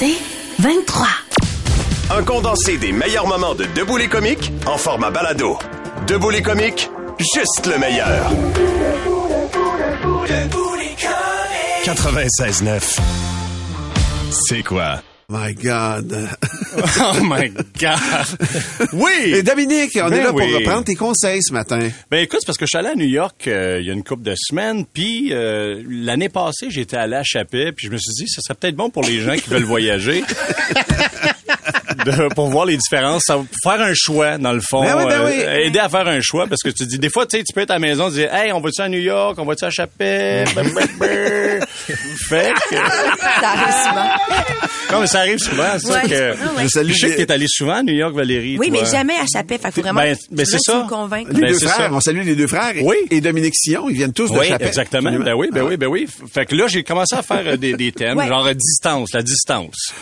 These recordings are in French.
C'est 23. Un condensé des meilleurs moments de Debout les comiques en format balado. Debout les comiques, juste le meilleur. 96.9. C'est quoi? My God. Oh my God! Oui! Et Dominique, on Ben est là pour reprendre tes conseils ce matin. Ben écoute, c'est parce que je suis allé à New York euh, il y a une couple de semaines, puis euh, l'année passée, j'étais allé à Chapet, puis je me suis dit, ce serait peut-être bon pour les gens qui veulent voyager. de- pour voir les différences, ça, va- faire un choix dans le fond, Ben oui, ben euh, oui. aider à faire un choix parce que tu dis des fois tu sais tu peux être à la maison et dire hey on va-tu à New York, on va-tu à Chapet, Ben, ben, ben. fait que Ça arrive souvent. non mais ça arrive souvent, c'est Ouais. ça que Ah ouais. Je sais que t'es allé souvent à New York Valérie. Oui, toi. mais jamais à Chapet. Fait faut vraiment Ben, ben, c'est que ça. me. Les Ben, deux c'est frères, ça. on salue les deux frères. Oui. Et Dominique Sillon, ils viennent tous de Oui, exactement. Ben oui, ben oui, ben oui. Fait que là, j'ai commencé à faire euh, des, des thèmes, Ouais. genre distance, la distance.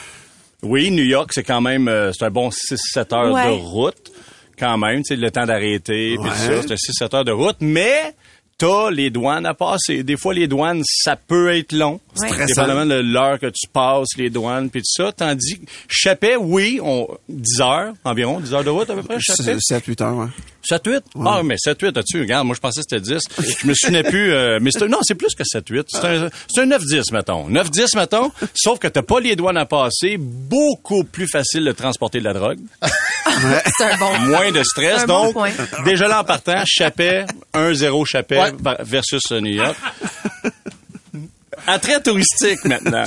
Oui, New York, c'est quand même, euh, c'est un bon 6-7 heures Ouais. de route, quand même, tu sais, le temps d'arrêter, puis ça, c'est un 6-7 heures de route, mais t'as les douanes à passer. Des fois, les douanes, ça peut être long. Ouais. Stressant. Dépendamment de l'heure que tu passes, les douanes, puis tout ça. Tandis que Chapet, oui, on, 10 heures, environ, 10 heures de route à peu près, Chapet. 7-8 heures, ouais. 7-8? Ah, mais 7-8, as-tu? Regarde, moi, je pensais que c'était 10. Je me souvenais plus. euh, mais c'est un- non, c'est plus que 7-8. C'est un, c'est un 9-10, mettons. 9-10, mettons. Sauf que t'as pas les douanes à passer. Beaucoup plus facile de transporter de la drogue. C'est un bon. Moins de stress. Un bon donc, point. déjà là, en partant, Chapet, 1-0 Chapet va- versus euh, New York. Attrait touristique maintenant.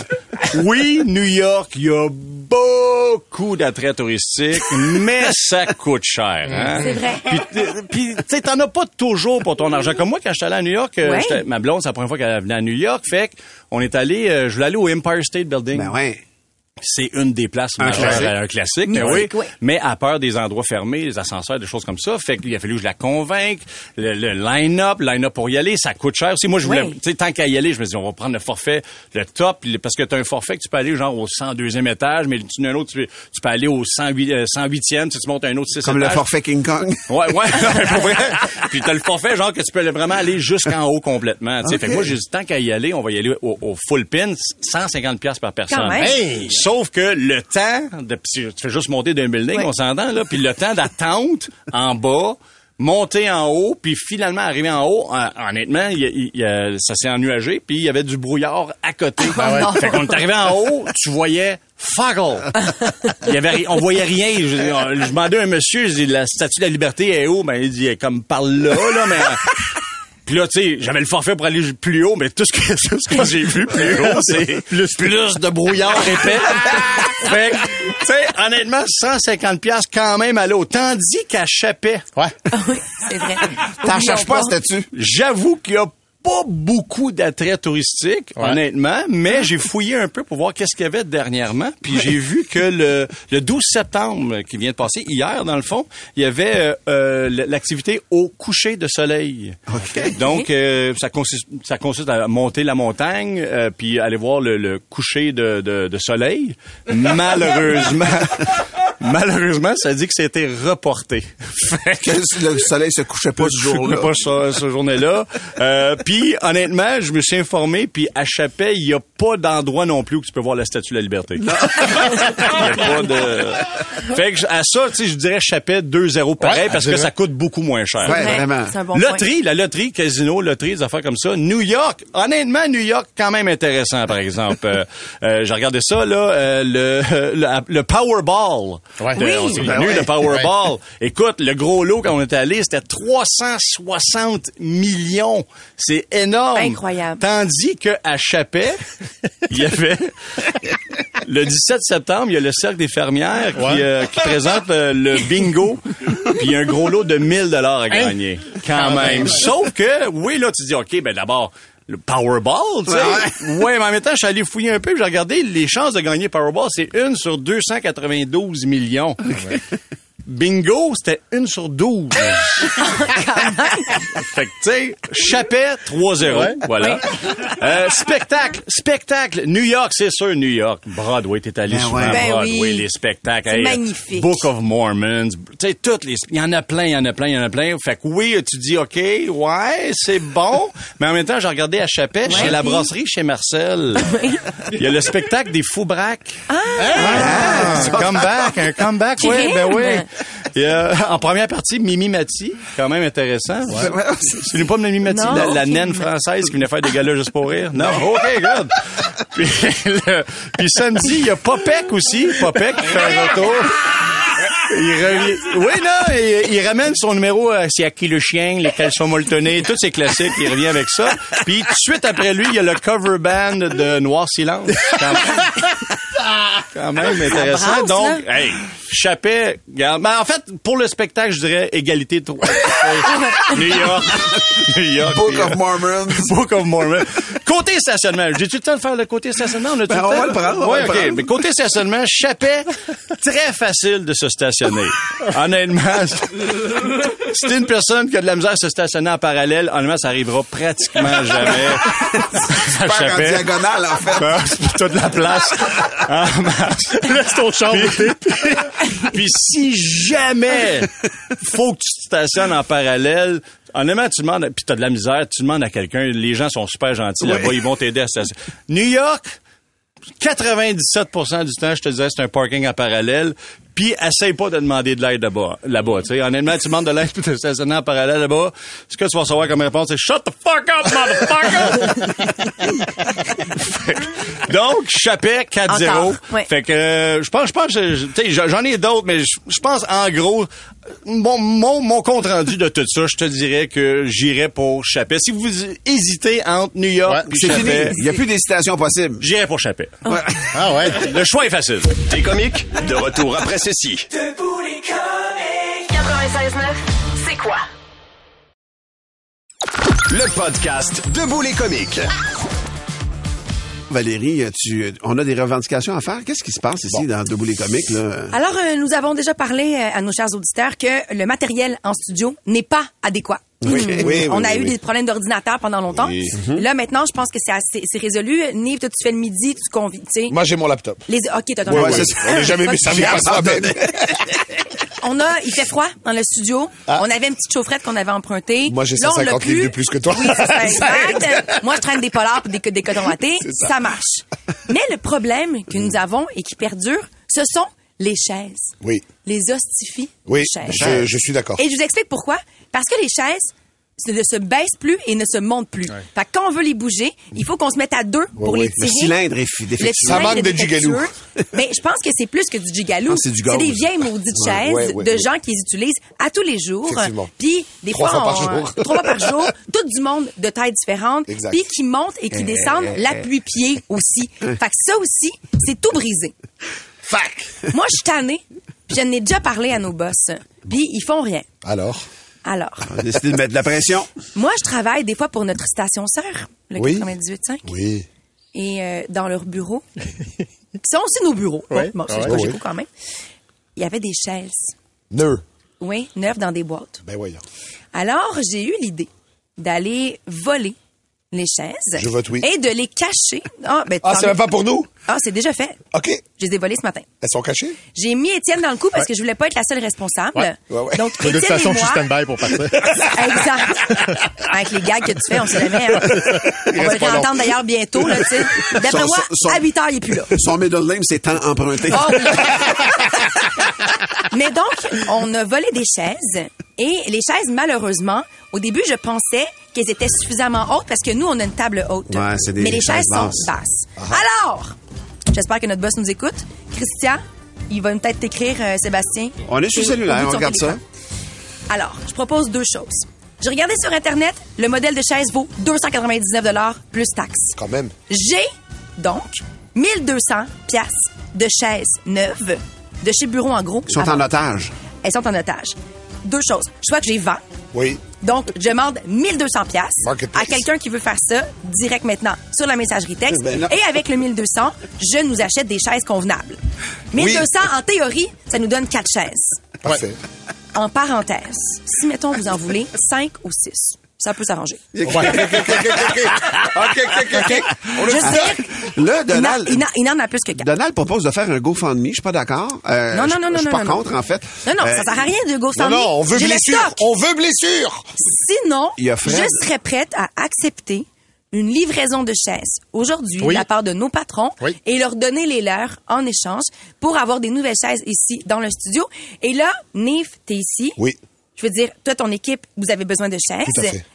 Oui, New York, il y a beaucoup d'attraits touristiques, mais ça coûte cher. Hein? C'est vrai. Puis, euh, Puis, tu sais, t'en as pas toujours pour ton argent. Comme moi, quand j'étais allé à New York, euh, Ouais. ma blonde, c'est la première fois qu'elle venait à New York, fait qu'on est allé, euh, je voulais aller au Empire State Building. Ben ouais. C'est une des places Un majeures, classique. un classique, ben oui. Mythique, oui. Mais à peur des endroits fermés, les ascenseurs, des choses comme ça, fait qu'il a fallu que je la convainque. Le, le line-up, le line-up pour y aller, ça coûte cher aussi. Moi, je voulais, Oui. tu sais, tant qu'à y aller, je me dis, on va prendre le forfait, le top, parce que tu as un forfait que tu peux aller genre au 102e étage, mais tu un autre, tu, peux- tu peux aller au 108, euh, 108e, tu, montes un autre 6 Comme le forfait King Kong. Ouais, ouais, pour vrai. Puis t'as le forfait, genre, que tu peux vraiment aller jusqu'en haut complètement. tu sais. Fait que moi, j'ai dit, tant qu'à y aller, on va y aller au, au full pin, 150 pièces par personne. Quand même. Hey! Sauf que le temps, de, tu fais juste monter d'un building, Ouais. on s'entend, là, puis le temps d'attente en bas, monter en haut, puis finalement arriver en haut, euh, honnêtement, il y a- il y a- ça s'est ennuagé, puis il y avait du brouillard à côté. non. Fait qu'on est arrivé en haut, tu voyais fuck. Il y avait, on voyait rien. Je, je demandais à un monsieur, je dis, la statue de la liberté est où? Ben, il dit, comme par là, là, mais... Puis là, tu sais, j'avais le forfait pour aller plus haut, mais tout ce que, tout ce que j'ai vu plus haut, c'est plus, plus de brouillard épais. fait que, tu sais, honnêtement, 150 pièces quand même à l'eau. Tandis qu'à Chapet, Ah oui, c'est vrai. T'en cherches pas, statut. j'avoue qu'il y a pas beaucoup d'attraits touristiques, honnêtement, mais j'ai fouillé un peu pour voir qu'est-ce qu'il y avait dernièrement. Puis j'ai vu que le, le 12 septembre qui vient de passer, hier dans le fond, il y avait euh, euh, l'activité au coucher de soleil. Donc, euh, ça, consiste, ça consiste à monter la montagne, euh, puis aller voir le, le coucher de, de, de soleil. Malheureusement... Malheureusement, ça dit que c'était reporté. Fait que- le soleil se couchait pas ce jour-là. pas ce, ce journée-là. Euh, puis, honnêtement, je me suis informé, puis à Chapet, il n'y a pas d'endroit non plus où tu peux voir la Statue de la Liberté. Il y a pas de... Fait que à ça, tu sais, je dirais Chapet 2-0 pareil, parce que ça coûte beaucoup moins cher. Ouais, Vrai. vraiment. Bon point. loterie, la loterie, casino, loterie, des affaires comme ça. New York, honnêtement, New York, quand même intéressant, par exemple. Euh, euh, J'ai regardé ça, là, euh, le, le, le Powerball. Ouais. Oui. on s'est Ben connu, ouais. le Powerball. Écoute, le gros lot, quand on était allé, c'était 360 millions. C'est énorme. Incroyable. Tandis que à Chapet, il y avait le 17 septembre, il y a le cercle des fermières qui, euh, qui présente euh, le bingo, puis il y a un gros lot de 1000 dollars à gagner. Quand Quand même. même. Sauf que, oui, là, tu dis, OK, ben d'abord, le Powerball, tu sais. Ouais. mais en même temps, je suis allé fouiller un peu, puis j'ai regardé les chances de gagner Powerball, c'est une sur 292 millions. Bingo, c'était une sur 12. fait que, tu sais, Chapet, 3-0. Voilà. Euh, spectacle, spectacle. New York, c'est sûr, New York. Broadway, t'es allé Ben souvent ouais. à Ben Broadway, oui. les spectacles. C'est magnifique. Book of Mormons. Tu sais, toutes les, il y en a plein, il y en a plein, il y en a plein. Fait que oui, tu dis, OK, ouais, c'est bon. Mais en même temps, j'ai regardé à Chapet, chez la brasserie, chez Marcel. Il y a le spectacle des fous braques. Ah, un comeback, un comeback, oui, ben oui. A, en première partie, Mimi Mati, quand même intéressant. C'est pas Mimi Mati, Non. la, la naine française qui venait faire des galas juste pour rire? Non, OK, good. Puis, le- puis samedi, il y a Popek aussi, Popek qui fait un retour. Il revient- Oui, non, il, il ramène son numéro euh, C'est à qui le chien, les caleçons molletonnés, tous ces classiques, il revient avec ça. Puis tout de suite après lui, il y a le cover band de Noir Silence. Quand même, Quand même intéressant. brasse, Donc, hey, Chappet, regarde. Ben, en fait, pour le spectacle, je dirais égalité de trois. New York. New York. Book of euh, Mormons. Book of Mormon. Côté stationnement. J'ai-tu le temps de faire le côté stationnement? On, a-tu Ben, le on temps? va le prendre, le OK. prendre. Mais côté stationnement, Chapet, très facile de se stationner. Honnêtement, si t'es une personne qui a de la misère à se stationner en parallèle, honnêtement, ça arrivera pratiquement jamais. à Faire en diagonale, en fait. Ah, c'est de la place en masse. Laisse ton char puis, puis si jamais faut que tu te stationnes en parallèle, honnêtement, tu demandes, puis t'as de la misère, tu demandes à quelqu'un, les gens sont super gentils là-bas, ils vont t'aider à stationner. New York, 97% du temps, je te disais, c'est un parking en parallèle. Puis, essaye pas de demander de l'aide là-bas. Là-bas, tu sais. Honnêtement, tu demandes de l'aide pour te stationner en parallèle là-bas. Ce que tu vas recevoir comme réponse, c'est Shut the fuck up, motherfucker! Donc, Chapet, 4-0. Encore, ouais. Fait que, euh, je pense, je pense, que je- tu sais, j'en ai d'autres, mais je pense, en gros, mon, mon, mon compte rendu de tout ça, je te dirais que j'irais pour Chapet. Si vous hésitez entre New York et C'est fini. Chapet, Il n'y a plus d'hésitation possible. j'irais pour Chapet. Ah ouais? Le choix est facile. Les comiques, de retour après ceci. 96.9, c'est quoi? Le podcast Debout les comiques. Valérie, tu, on a des revendications à faire. Qu'est-ce qui se passe ici dans Debout les comiques? Là? Alors, euh, nous avons déjà parlé euh, à nos chers auditeurs que le matériel en studio n'est pas adéquat. Oui. Oui, On a eu des problèmes d'ordinateur pendant longtemps. Là, maintenant, je pense que c'est assez, c'est résolu. Nive, toi, tu fais le midi, tu convies, tu sais. Moi, j'ai mon laptop. Les, ok, t'as ton laptop. On n'est jamais par ça. ben. On a, il fait froid dans le studio. On avait une petite chaufferette qu'on avait empruntée. Moi, j'ai Là, on l'a 150 livres de plus que toi. Oui, ça, exact. Moi, je traîne des polars et des, des cotons. C'est Ça. ça. marche. Mais le problème que nous avons et qui perdure, ce sont les chaises. Oui. Les hostifies Oui, chaises. je, je suis d'accord. Et je vous explique pourquoi. Parce que les chaises se- ne se baissent plus et ne se montent plus. Fait que quand on veut les bouger, il faut qu'on se mette à deux pour les Le tirer. cylindre est Le défectueux. Ça manque de gigalou. Mais je pense que c'est plus que du gigalou. Ah, c'est des vieilles maudites Ouais, chaises ouais, ouais, de ouais. gens qui les utilisent à tous les jours. Puis des Trois fois, fois par on- jour. trois fois par jour, tout du monde de tailles différentes, Exact. puis qui montent et qui descendent l'appui-pied aussi. Fait que ça aussi, c'est tout brisé. Fac. Moi, je suis tannée, puis je n'ai déjà parlé à nos boss, puis ils font rien. Alors? Alors, On a décidé de mettre de la pression. moi, je travaille des fois pour notre station sœur, le Oui. 98.5 Oui. et euh, dans leur bureau, qui sont aussi nos bureaux. Ouais. Bon, c'est chez vous quand même. Il y avait des chaises, Nœud. oui, neuves dans des boîtes. Ben voyons. Alors, j'ai eu l'idée d'aller voler les chaises. Je vote oui. Et de les cacher. Ah, ben, Ah, c'est es- même pas pour nous? Ah, c'est déjà fait. OK. Je les ai volés ce matin. Elles sont cachées? J'ai mis Étienne dans le coup parce que je voulais pas être la seule responsable. Ouais, ouais, ouais. Donc, De toute Étienne façon, et je suis stand-by pour partir. Exact. Avec les gags que tu fais, on sait jamais. hein. On va le réentendre d'ailleurs bientôt, là, tu sais. D'après moi, son- à 8 heures, il est plus là. Son middle name, c'est temps emprunté. Ah oui. Mais donc, on a volé des chaises. Et les chaises, malheureusement, au début, je pensais qu'elles étaient suffisamment hautes parce que nous, on a une table haute. Ouais, c'est des Mais les chaises chaises sont basses. basses. Alors, j'espère que notre boss nous écoute. Christian, il va peut-être t'écrire, euh, Sébastien. On est sur cellulaire, on regarde ça. Alors, je propose deux choses. J'ai regardé sur Internet, le modèle de chaise vaut 299 plus taxes. Quand même. J'ai donc 1200 pièces de chaises neuves de chez Bureau en gros. Ils sont en otage. Elles sont en otage. Deux choses. Soit que j'ai vends Oui. Donc, je demande 1200 pièces à quelqu'un qui veut faire ça direct maintenant sur la messagerie texte. Ben. Et avec le 1200, je nous achète des chaises convenables. 1200, en théorie, ça nous donne quatre chaises. Parfait. En parenthèse, si, mettons, vous en voulez 5 ou 6, ça peut s'arranger. OK, OK, OK. On Là, Donald, il n'en- a plus que 4. Donald propose de faire un GoFundMe. Je suis pas d'accord. Euh, Non, non, non, Je suis non, pas non, contre, non. en fait. Non, non, Euh, ça sert à rien de Non, GoFundMe. non, on veut blessure. On veut blessure. Sinon, je serais prête à accepter une livraison de chaises aujourd'hui Oui. de la part de nos patrons Oui. et leur donner les leurs en échange pour avoir des nouvelles chaises ici dans le studio. Et là, Nif, t'es ici. Oui. Je veux dire, toi, ton équipe, vous avez besoin de chaises.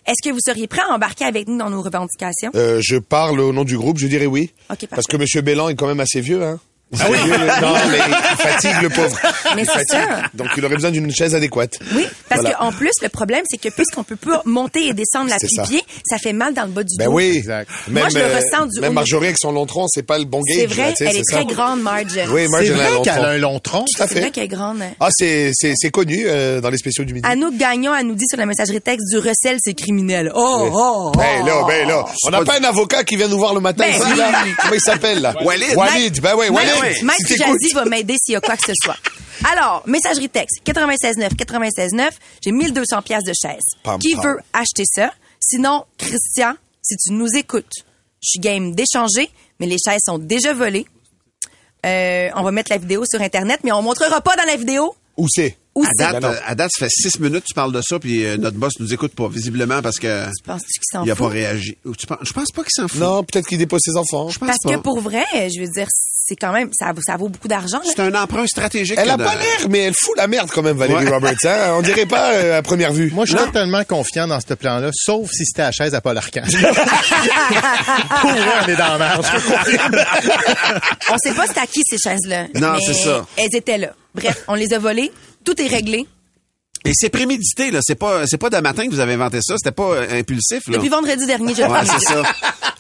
Est-ce que vous seriez prêt à embarquer avec nous dans nos revendications? Euh, je parle au nom du groupe, je dirais oui. Parce que M. Bélan est quand même assez vieux, hein. Ah oui? non, mais il fatigue le pauvre. Mais c'est ça. Donc il aurait besoin d'une chaise adéquate. Oui, parce Voilà. qu'en plus, le problème, c'est que puisqu'on peut pas monter et descendre la C'est ça. fait mal dans le bas du Ben dos. oui. Exact. Moi, je le euh, ressens du Même Marjorie avec son long tronc, c'est pas le bon gauge. C'est vrai, là, elle est très ça. grande, Marge. Oui, Marge, C'est elle a un vrai long qu'elle tronc. a un long tronc? Tout à C'est vrai fait. qu'elle est grande. Ah, c'est, c'est, c'est connu euh, dans les spéciaux du midi. Anouk Gagnon, elle nous dit sur la messagerie texte du recel, c'est criminel. Oh, Oui. oh, oh. Ben là, ben là. On n'a pas un avocat qui vient nous voir le matin Ben ici, oui. là. Comment il s'appelle, là? Walid. Walid. Ben ouais, Walid. Maître, Maître Si. Jazzy va m'aider s'il y a quoi que ce soit. Alors, messagerie texte, 96.9, 96.9, j'ai 1200 pièces de chaise. Pam, Qui pam. veut acheter ça? Sinon, Christian, si tu nous écoutes, je suis game d'échanger, mais les chaises sont déjà volées. Euh, on va mettre la vidéo sur Internet, mais on montrera pas dans la vidéo Où c'est? où À c'est? date, Ben euh, à date, ça fait six minutes que tu parles de ça, puis euh, notre boss nous écoute pas, visiblement, parce que Penses-tu qu'il s'en il a fout? pas réagi. Tu penses- je pense pas qu'il s'en fout. Non, peut-être qu'il dépose ses enfants. je pense Parce pas. que pour vrai, je veux dire, c'est quand même, ça, vaut- ça vaut beaucoup d'argent. C'est un emprunt stratégique. Elle a de- pas l'air, mais elle fout la merde quand même, Valérie Ouais. Roberts. Hein? On dirait pas euh, à première vue. Moi, je suis totalement confiant dans ce plan-là, sauf si c'était à chaise à Paul Arcand. Pour vrai, on est dans la. On sait pas c'était à qui ces chaises-là. Non, c'est ça. Elles étaient là. Bref, on les a volées. Tout est réglé. Et c'est prémédité, là. C'est pas, c'est pas de matin que vous avez inventé ça. C'était pas euh, impulsif, là. Depuis vendredi dernier, je le Ouais, c'est ça.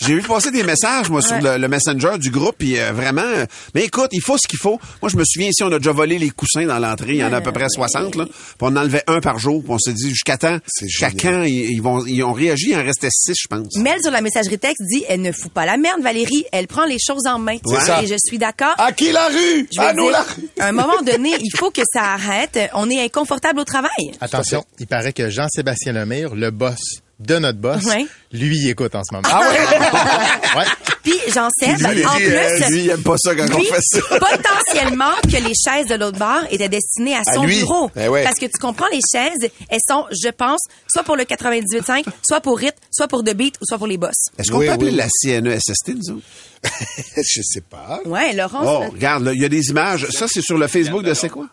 J'ai vu passer des messages, moi, sur le, le Messenger du groupe, puis euh, vraiment... euh, mais écoute, il faut ce qu'il faut. Moi, je me souviens, ici, on a déjà volé les coussins dans l'entrée. Il y en a à peu près 60, là. Puis on en enlevait un par jour. Puis on s'est dit, jusqu'à temps, C'est jusqu'à génial. quand ils, ils vont, ils ont réagi, il en restait six, je pense. Mel sur la messagerie texte dit elle ne fout pas la merde Valérie, elle prend les choses en main. C'est ça. Et je suis d'accord. À qui la rue? Je veux À nous dire, la rue. à un moment donné, il faut que ça arrête. On est inconfortable au travail. Attention, il paraît que Jean-Sébastien Lemire, le boss de notre boss, Ouais. lui, il écoute en ce moment. Ah ouais? Ouais. Puis j'en sais, Lui, il en dit, euh, plus, lui, il aime pas ça quand on lui, fait ça. potentiellement que les chaises de l'autre bar étaient destinées à son lui. bureau. Ouais. Parce que tu comprends, les chaises, elles sont, je pense, soit pour le 98.5, soit pour Rit, soit pour The Beat ou soit pour les boss. Est-ce qu'on Oui, peut appeler oui. la CNESST, nous autres? Je sais pas. Ouais, Laurence. Oh, regarde, là, il y a des images. Ça, c'est sur le Facebook de C'est quoi?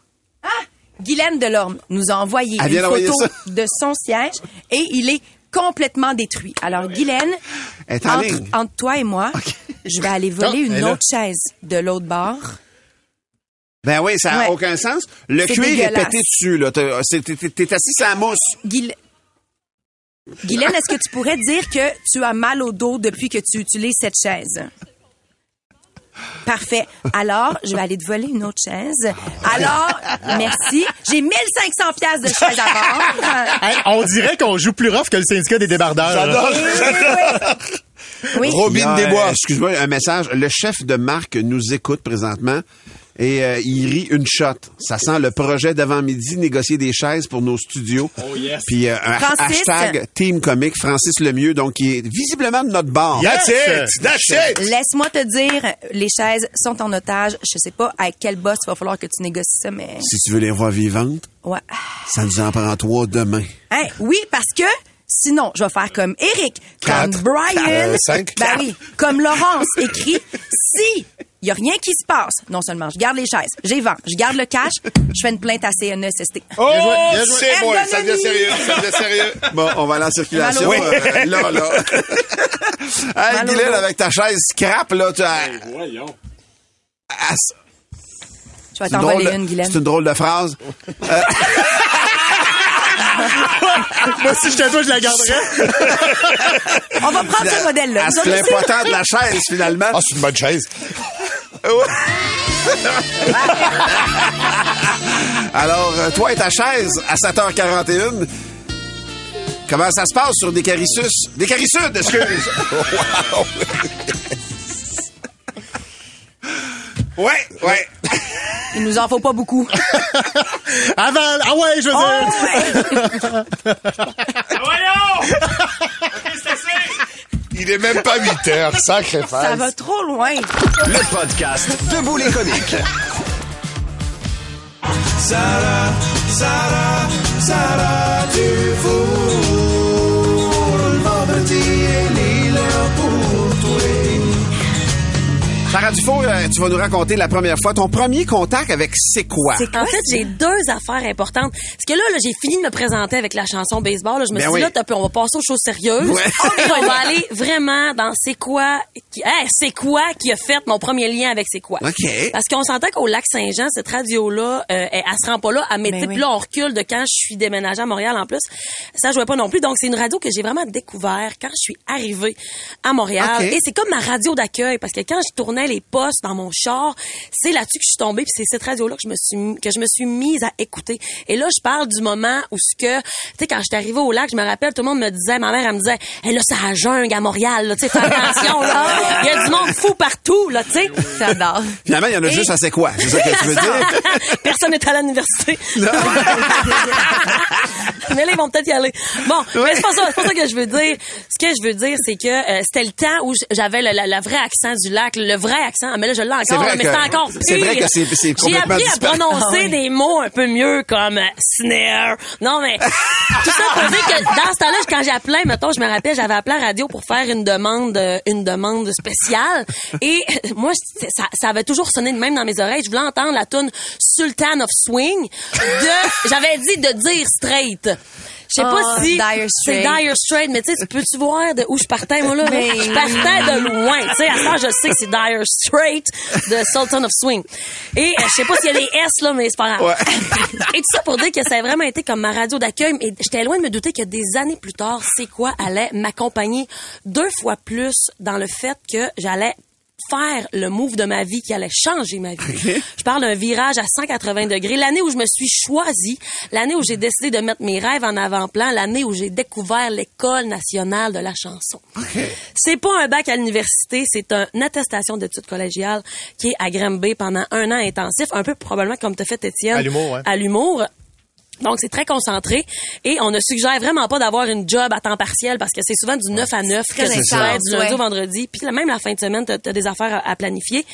Guylaine Delorme nous a envoyé Elle une photo ça. de son siège et il est complètement détruit. Alors, Guylaine, Elle est en entre, toi et moi, je vais aller voler une autre chaise de l'autre bar. Ben oui, ça n'a Ouais. aucun sens. Le cuir est pété dessus, là. T'es assis sur la mousse. Guil- Guylaine, est-ce que tu pourrais dire que tu as mal au dos depuis que tu utilises cette chaise? Parfait. Alors, je vais aller te voler une autre chaise. Alors, merci. J'ai 1500 pièces de chaise à vendre. Hey, on dirait qu'on joue plus rough que le syndicat des débardeurs. là. Oui. Desbois. Excuse-moi, un message. Le chef de marque nous écoute présentement et euh, il rit une shot. Ça sent le projet d'avant-midi, négocier des chaises pour nos studios. Oh yes. Puis euh, un Francis? hashtag Team Comic, Francis Lemieux, donc qui est visiblement de notre bord. That's it! That's it! Laisse-moi te dire, les chaises sont en otage. Je sais pas avec quel boss il va falloir que tu négocies ça, mais Si tu veux les voir vivantes, ouais. ça nous en prend trois demain. Hein, oui, parce que sinon, je vais faire comme Eric, comme Quatre. Brian, Euh, cinq. ben oui, comme Laurence écrit. Si il y a rien qui se passe, non seulement je garde les chaises, j'ai vends, je garde le cash, je fais une plainte à CNESST. Oh, bien joué. c'est bon, ça devient sérieux, ça devient sérieux. Bon, on va aller en circulation. Dos. euh, là, là. hey, Guylaine, avec ta chaise scrap, là, tu as... Ah, c'est Je vais une Guylaine. C'est une drôle de phrase. Moi, si j'étais toi, je la garderais. On va prendre ce modèle-là. Elle Vous se aurez plaint su. pas tant de la chaise, finalement. Ah, c'est une bonne chaise. Alors, euh, toi et ta chaise, à 7h41, Comment ça se passe sur des carissus? Des carissud, excuse! ouais, ouais. Il nous en faut pas beaucoup. Avant, ah ouais, je veux dire. Il est même pas 8 heures, sacré Ça va trop loin. Le podcast Debout les comiques. Sarah, Sarah, Sarah Dufour. Sarah Dufault, euh, tu vas nous raconter la première fois ton premier contact avec C'est quoi? En fait, j'ai deux affaires importantes. Parce que là, là j'ai fini de me présenter avec la chanson baseball. là. Je me Ben suis oui. dit, là, t'as on va passer aux choses sérieuses. Ouais. Et on va aller vraiment dans c'est quoi, qui, c'est quoi qui a fait mon premier lien avec c'est quoi? OK. Parce qu'on s'entend qu'au lac Saint-Jean, cette radio-là, euh, elle, elle se rend pas là à m'été. Ben oui. Puis là, on recule de quand je suis déménagée à Montréal en plus. Ça jouait pas non plus. Donc, c'est une radio que j'ai vraiment découvert quand je suis arrivée à Montréal. Et c'est comme ma radio d'accueil parce que quand je tournais les postes dans mon char, c'est là-dessus que je suis tombée. Puis c'est cette radio-là que je me suis que je me suis mise à écouter. Et là, je parle du moment où ce que, tu sais, quand j'étais arrivée au lac, je me rappelle, tout le monde me disait, ma mère, elle me disait, hey, là, c'est la jungle à Montréal, là, tu sais, fais attention, là. Il y a du monde fou partout, là, tu sais. J'adore. Finalement, il y en a Et- juste à C'est quoi? C'est ça que tu veux dire? Personne n'est à l'université. mais là, ils vont peut-être y aller. Bon, mais c'est pas ça, c'est pas ça que je veux dire. Ce que je veux dire, c'est que euh, c'était le temps où j'avais le, la- la vrai accent du lac, le vrai accent. Mais là, je l'ai encore, vrai mais c'est encore pire. c'est vrai que c'est- c'est J'ai complètement appris à prononcer Ah oui. des mots un peu mieux comme euh, snare. Non, mais tout ça pour dire que dans ce temps-là, quand j'appelais, mettons, je me rappelle, j'avais appelé à la radio pour faire une demande, euh, une demande spéciale. Et moi, ça, ça avait toujours sonné de même dans mes oreilles. Je voulais entendre la tune Sultan of Swing de, j'avais dit de dire straight. Je sais Oh, pas si Dire c'est Straits. Dire Straight, mais tu sais, tu peux-tu voir de où je partais, moi, là? Mais- Je partais de loin. Tu sais, à ça, je sais que c'est Dire Straight de Sultan of Swing. Et euh, je sais pas s'il y a les S, là, mais c'est pas grave. Et tout ça pour dire que ça a vraiment été comme ma radio d'accueil. Et j'étais loin de me douter que des années plus tard, c'est quoi allait m'accompagner deux fois plus dans le fait que j'allais faire le move de ma vie qui allait changer ma vie. Je parle d'un virage à 180 degrés. L'année où je me suis choisie, l'année où j'ai décidé de mettre mes rêves en avant-plan, l'année où j'ai découvert l'école nationale de la chanson. C'est pas un bac à l'université, c'est une attestation d'études collégiales qui est à pendant un an intensif, un peu probablement comme t'as fait Étienne. À l'humour, ouais. À l'humour. Donc, c'est très concentré. Et on ne suggère vraiment pas d'avoir une job à temps partiel parce que c'est souvent du 9 à 9 que Très tu du lundi ouais. au vendredi. Puis même la fin de semaine, t'as as des affaires à, à planifier.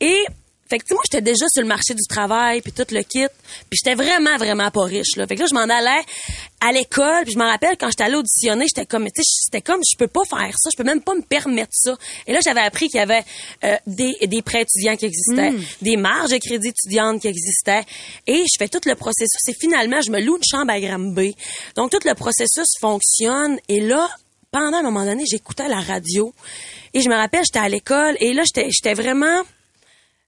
Et fait que, tu moi, j'étais déjà sur le marché du travail, puis tout le kit. Puis j'étais vraiment, vraiment pas riche, là. Fait que là, je m'en allais à l'école, puis je me rappelle, quand j'étais allée auditionner, j'étais comme, tu sais, c'était comme, je peux pas faire ça, je peux même pas me permettre ça. Et là, j'avais appris qu'il y avait euh, des, des prêts étudiants qui existaient, des marges de crédit étudiantes qui existaient. Et je fais tout le processus. Et finalement, je me loue une chambre à Granby. Donc, tout le processus fonctionne. Et là, pendant un moment donné, j'écoutais la radio. Et je me rappelle, j'étais à l'école, et là, j'étais j'étais vraiment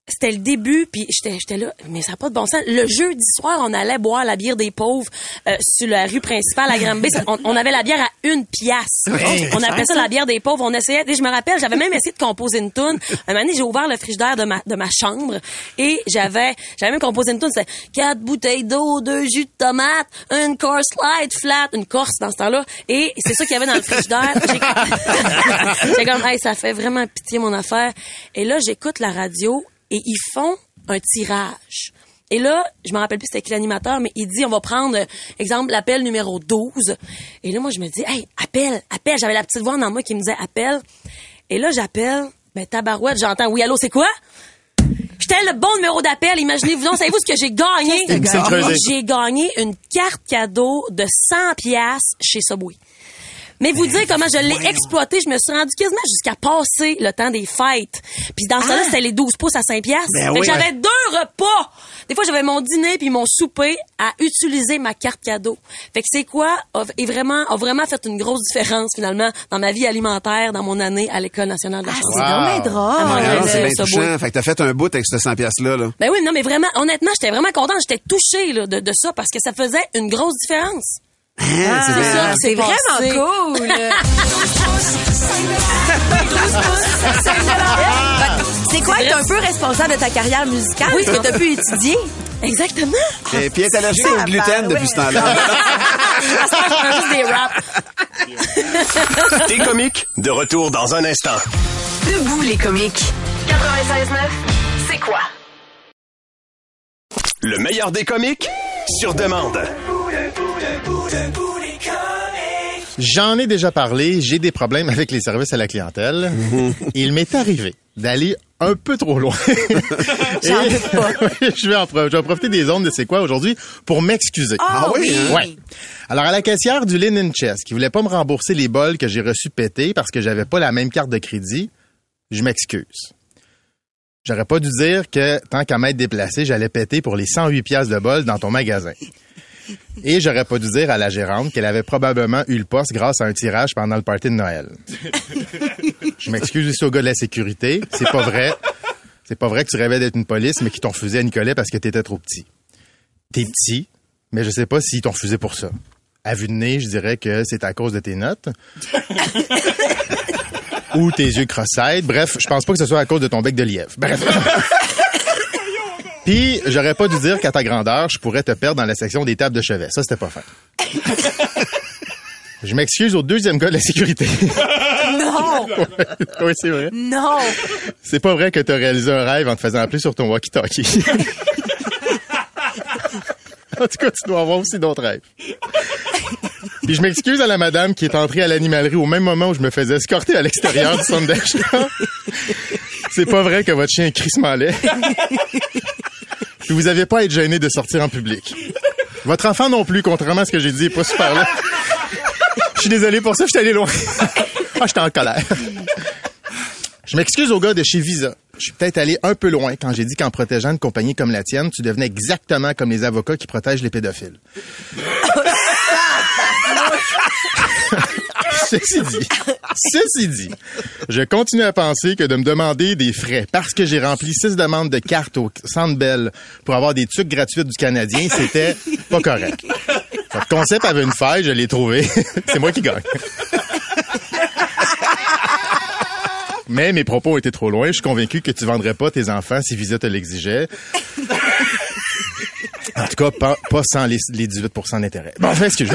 c'était le début, puis j'étais j'étais là, mais ça n'a pas de bon sens. Le jeudi soir, on allait boire la bière des pauvres euh, sur la rue principale à Granby. On, on avait la bière à une pièce. on appelait ça la bière des pauvres. On essayait, et je me rappelle, j'avais même essayé de composer une tune. Un moment donné, j'ai ouvert le frigidaire de ma, de ma chambre et j'avais j'avais même composé une tune. C'était quatre bouteilles d'eau, deux jus de tomate, une course light flat, une corse dans ce temps-là. Et c'est ça qu'il y avait dans le frigidaire. J'ai- comme, hey, ça fait vraiment pitié mon affaire. Et là, j'écoute la radio et ils font un tirage. Et là, je me rappelle plus c'était qui l'animateur, mais il dit, on va prendre, euh, exemple, l'appel numéro 12. Et là, moi, je me dis, hey, appelle, appelle. J'avais la petite voix en moi qui me disait, appelle. Et là, j'appelle, ben, tabarouette, j'entends, oui, allô, c'est quoi? J'étais le bon numéro d'appel. Imaginez-vous donc, savez-vous ce que j'ai gagné? J'ai gagné une carte cadeau de 100 pièces chez Subway. Mais vous dire comment je l'ai exploité, je me suis rendu quasiment jusqu'à passer le temps des fêtes. Puis dans ce temps-là, c'était les 12 pouces à 5 piastres. Ben Fait que oui. j'avais deux repas. Des fois, j'avais mon dîner puis mon souper à utiliser ma carte cadeau. Fait que c'est quoi a, est vraiment, a vraiment fait une grosse différence finalement dans ma vie alimentaire, dans mon année à l'École nationale de la Ah, c'est vraiment drôle. Ah, Ah, non, c'est bien touchant. Fait que t'as fait un bout avec ce 100 pièces-là, là. Ben oui, non, mais vraiment, honnêtement, j'étais vraiment contente. J'étais touchée là, de, de ça parce que ça faisait une grosse différence. Hein, Ah, c'est vraiment cool. C'est quoi t'es un peu responsable de ta carrière musicale? parce que t'as pu étudier? Exactement. Et puis, elle est allergique au gluten depuis ce temps-là. Ce juste des raps. Des comiques, de retour dans un instant. Debout les comiques. 96.9, c'est quoi? Le meilleur des comiques, sur demande. J'en ai déjà parlé, j'ai des problèmes avec les services à la clientèle. Il m'est arrivé d'aller un peu trop loin. Et- pas. je, vais en, pro- je vais en profiter des ondes de C'est quoi aujourd'hui pour m'excuser. Ah oui, hein? Ouais. Alors, à la caissière du Linen Chess, qui voulait pas me rembourser les bols que j'ai reçus pétés parce que j'avais pas la même carte de crédit, je m'excuse. J'aurais pas dû dire que, tant qu'à m'être déplacé, j'allais péter pour les 108 pièces de bol dans ton magasin. Et j'aurais pas dû dire à la gérante qu'elle avait probablement eu le poste grâce à un tirage pendant le party de Noël. Je m'excuse aussi au gars de la sécurité. C'est pas vrai. C'est pas vrai que tu rêvais d'être une police, mais qu'ils t'ont refusé à Nicolet parce que t'étais trop petit. T'es petit, mais je sais pas s'ils t'ont refusé pour ça. À vue de nez, je dirais que c'est à cause de tes notes. Ou tes yeux cross-eyed. Bref, je pense pas que ce soit à cause de ton bec de lièvre. Bref. Puis, j'aurais pas dû dire qu'à ta grandeur, je pourrais te perdre dans la section des tables de chevet. Ça, c'était pas fin. Je m'excuse au deuxième gars de la sécurité. Non! oui, c'est vrai. Non! C'est pas vrai que t'as réalisé un rêve en te faisant appeler sur ton walkie-talkie. en tout cas, tu dois avoir aussi d'autres rêves. Puis je m'excuse à la madame qui est entrée à l'animalerie au même moment où je me faisais escorter à l'extérieur du centre d'achat. C'est pas vrai que votre chien est crissement laid. Vous avez pas à être gêné de sortir en public. Votre enfant non plus, contrairement à ce que j'ai dit, est pas super là. Je suis désolé pour ça, je suis allé loin. ah, j'étais en colère. Je m'excuse au gars de chez Visa. Je suis peut-être allé un peu loin quand j'ai dit qu'en protégeant une compagnie comme la tienne, tu devenais exactement comme les avocats qui protègent les pédophiles. Ceci dit, ceci dit, je continue à penser que de me demander des frais parce que j'ai rempli six demandes de cartes au Centre pour avoir des trucs gratuits du Canadien, c'était pas correct. Votre concept avait une faille, je l'ai trouvé. C'est moi qui gagne. Mais mes propos été trop loin. Je suis convaincu que tu vendrais pas tes enfants si Visa te l'exigeait. En tout cas, pas, pas sans les, les 18 d'intérêt. Bon, je m'excuse,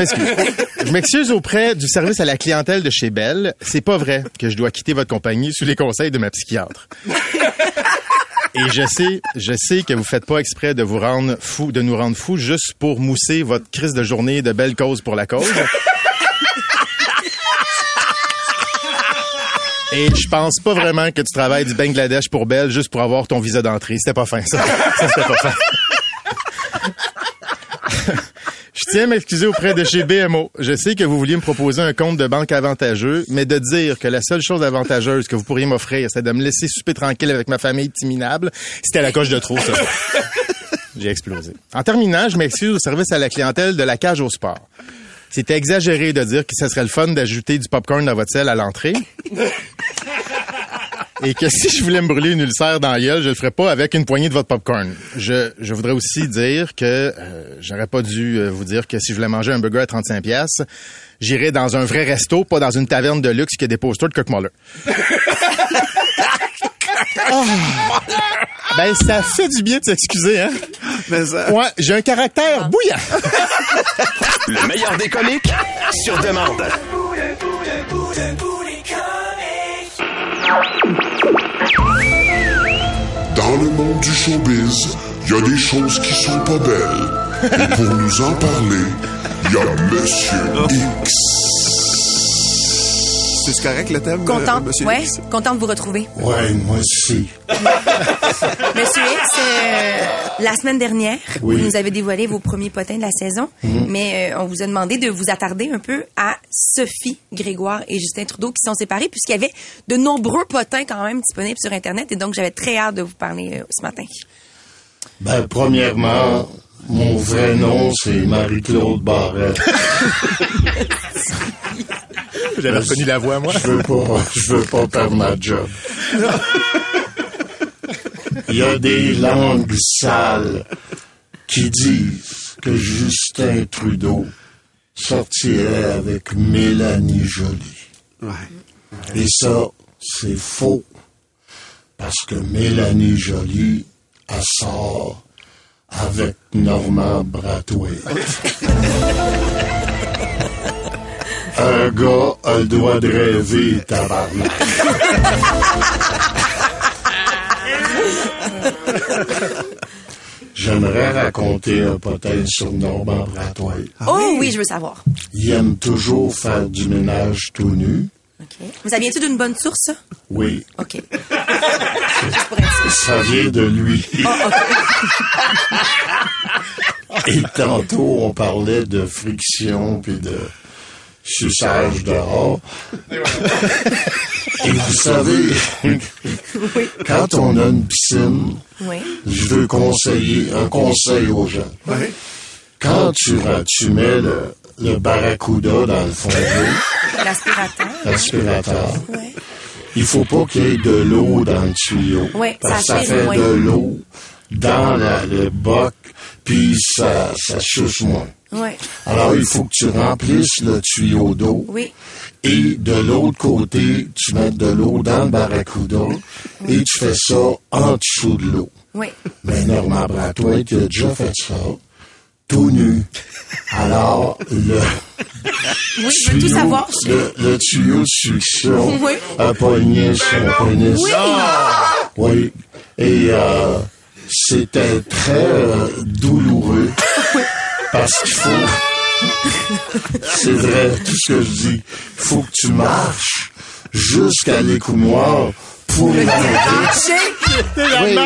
je m'excuse. Auprès du service à la clientèle de chez Bell. C'est pas vrai que je dois quitter votre compagnie sous les conseils de ma psychiatre. Et je sais, je sais que vous faites pas exprès de vous rendre fou, de nous rendre fous juste pour mousser votre crise de journée de belle cause pour la cause. Et je pense pas vraiment que tu travailles du Bangladesh pour Belle juste pour avoir ton visa d'entrée. C'était pas fin, ça. Ça, c'était pas fin. Je tiens à m'excuser auprès de chez BMO. Je sais que vous vouliez me proposer un compte de banque avantageux, mais de dire que la seule chose avantageuse que vous pourriez m'offrir, c'est de me laisser souper tranquille avec ma famille petit minable, c'était la coche de trop, ça. J'ai explosé. En terminant, je m'excuse au service à la clientèle de la cage au sport. C'était exagéré de dire que ce serait le fun d'ajouter du popcorn dans votre selle à l'entrée. Et que si je voulais me brûler une ulcère dans la gueule, je le ferais pas avec une poignée de votre popcorn. Je, je voudrais aussi dire que euh, j'aurais pas dû euh, vous dire que si je voulais manger un burger à 35 pièces, j'irais dans un vrai resto, pas dans une taverne de luxe qui a des posters de Kirk Muller. Ah. Ben, ça fait du bien de s'excuser, hein? Mais ça... Ouais, j'ai un caractère bouillant. Le meilleur des comiques, sur demande. Dans le monde du showbiz, il y a des choses qui sont pas belles. Et pour nous en parler, il y a Monsieur X. C'est correct le thème, euh, Contente, Monsieur ouais, X? contente de vous retrouver. Ouais, moi aussi. Monsieur X, euh, la semaine dernière, Oui. vous nous avez dévoilé vos premiers potins de la saison, Mhm. mais euh, on vous a demandé de vous attarder un peu à Sophie Grégoire et Justin Trudeau qui sont séparés puisqu'il y avait de nombreux potins quand même disponibles sur Internet et donc j'avais très hâte de vous parler euh, ce matin. Ben, premièrement, mon vrai nom, c'est Marie-Claude Barrette. J'avais reconnu la voix, moi. Je veux pas, je veux pas perdre ma job. Il y a des langues sales qui disent que Justin Trudeau sortirait avec Mélanie Joly. Et ça, c'est faux. Parce que Mélanie Joly, elle sort avec Normand Brathwaite. Un gars a le droit de rêver, tabarnak. J'aimerais raconter un potin sur Normand Bratoil. Oh oui, je veux savoir. Il aime toujours faire du ménage tout nu. Ça vient-tu d'une bonne source, ça? Oui, OK. ça vient de lui. Et tantôt, on parlait de friction puis de suçage dehors. Et vous savez, quand on a une piscine, Oui. je veux conseiller un conseil aux gens. Quand tu, tu mets le, le barracuda dans le fond de L'aspirateur. il faut pas qu'il y ait de l'eau dans le tuyau. Parce que ça ça aspire fait moins. de l'eau dans la- le boc, puis ça, ça moins. Alors, il faut que tu remplisses le tuyau d'eau. Oui. Et de l'autre côté, tu mets de l'eau dans le barracuda et tu fais ça en dessous de l'eau. Oui. Mais Normand Bratois, tu as déjà fait ça, tout nu. Alors, le, Oui, je veux tout savoir. le, le tuyau de succion Oui. a pogné son pénis. Oui. Oui. Et euh, c'était très euh, douloureux. Parce qu'il faut... C'est vrai, tout ce que je dis. Il faut que tu marches jusqu'à l'écoumoir pour l'arrêter. Oui.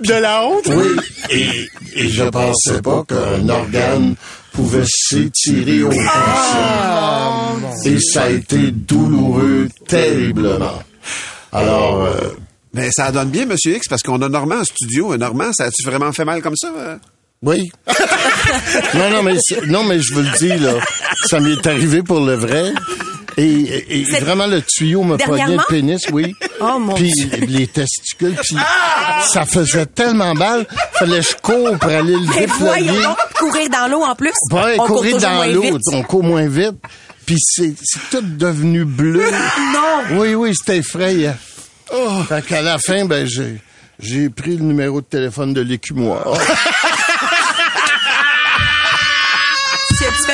De la honte? Oui, et, et je pensais pas qu'un organe pouvait s'étirer au possible. Et ça a été douloureux terriblement. Alors, euh, Mais ça donne bien, Monsieur X, parce qu'on a Normand en studio. Normand, ça a-tu vraiment fait mal comme ça? Oui. non, non, mais, c'est- non, mais je vous le dis, là, ça m'est arrivé pour le vrai. Et, et- vraiment, le tuyau me pognait le pénis, oui. Oh, mon Puis Dieu. les testicules, puis ça faisait tellement mal, fallait que je cours pour aller le déployer. courir dans l'eau en plus. Ouais, on courir dans l'eau, on court moins vite. Puis c'est c'est tout devenu bleu. Non. Oui, oui, c'était effrayant. Fait qu'à la fin, ben, j'ai, j'ai pris le numéro de téléphone de l'écumoire.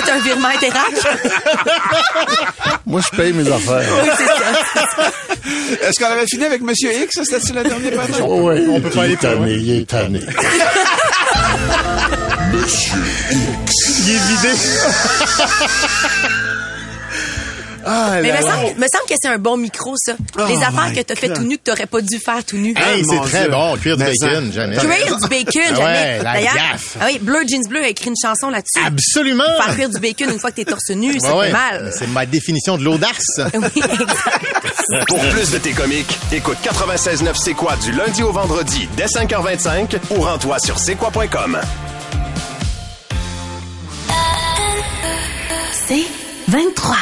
Fait un virement Interac? Moi, je paye mes affaires. Oui, c'est ça. Est-ce qu'on avait fini avec Monsieur X? C'était-tu la dernière page? Oh, oui, on peut pas il aller tanné, il est tanné. Il est vidé. Ah, Mais me semble, me semble que c'est un bon micro, ça. Les Oh affaires my que t'as fait tout nu que t'aurais pas dû faire tout nu. Hey, mon c'est très Dieu. bon, cuire du bacon, ça- jamais. Cuire du bacon, Ah jamais. ouais, D'ailleurs, gaffe. ah oui, Blur Jeans Bleu a écrit une chanson là-dessus. Absolument. Faire cuire du bacon une fois que t'es torse nu, ça Ouais, ouais. fait mal. C'est ma définition de l'audace. Oui, exact. Pour plus de tes comiques, écoute 96.9 C'est quoi du lundi au vendredi dès 5h25 ou rends-toi sur c'est quoi.com. C'est 23.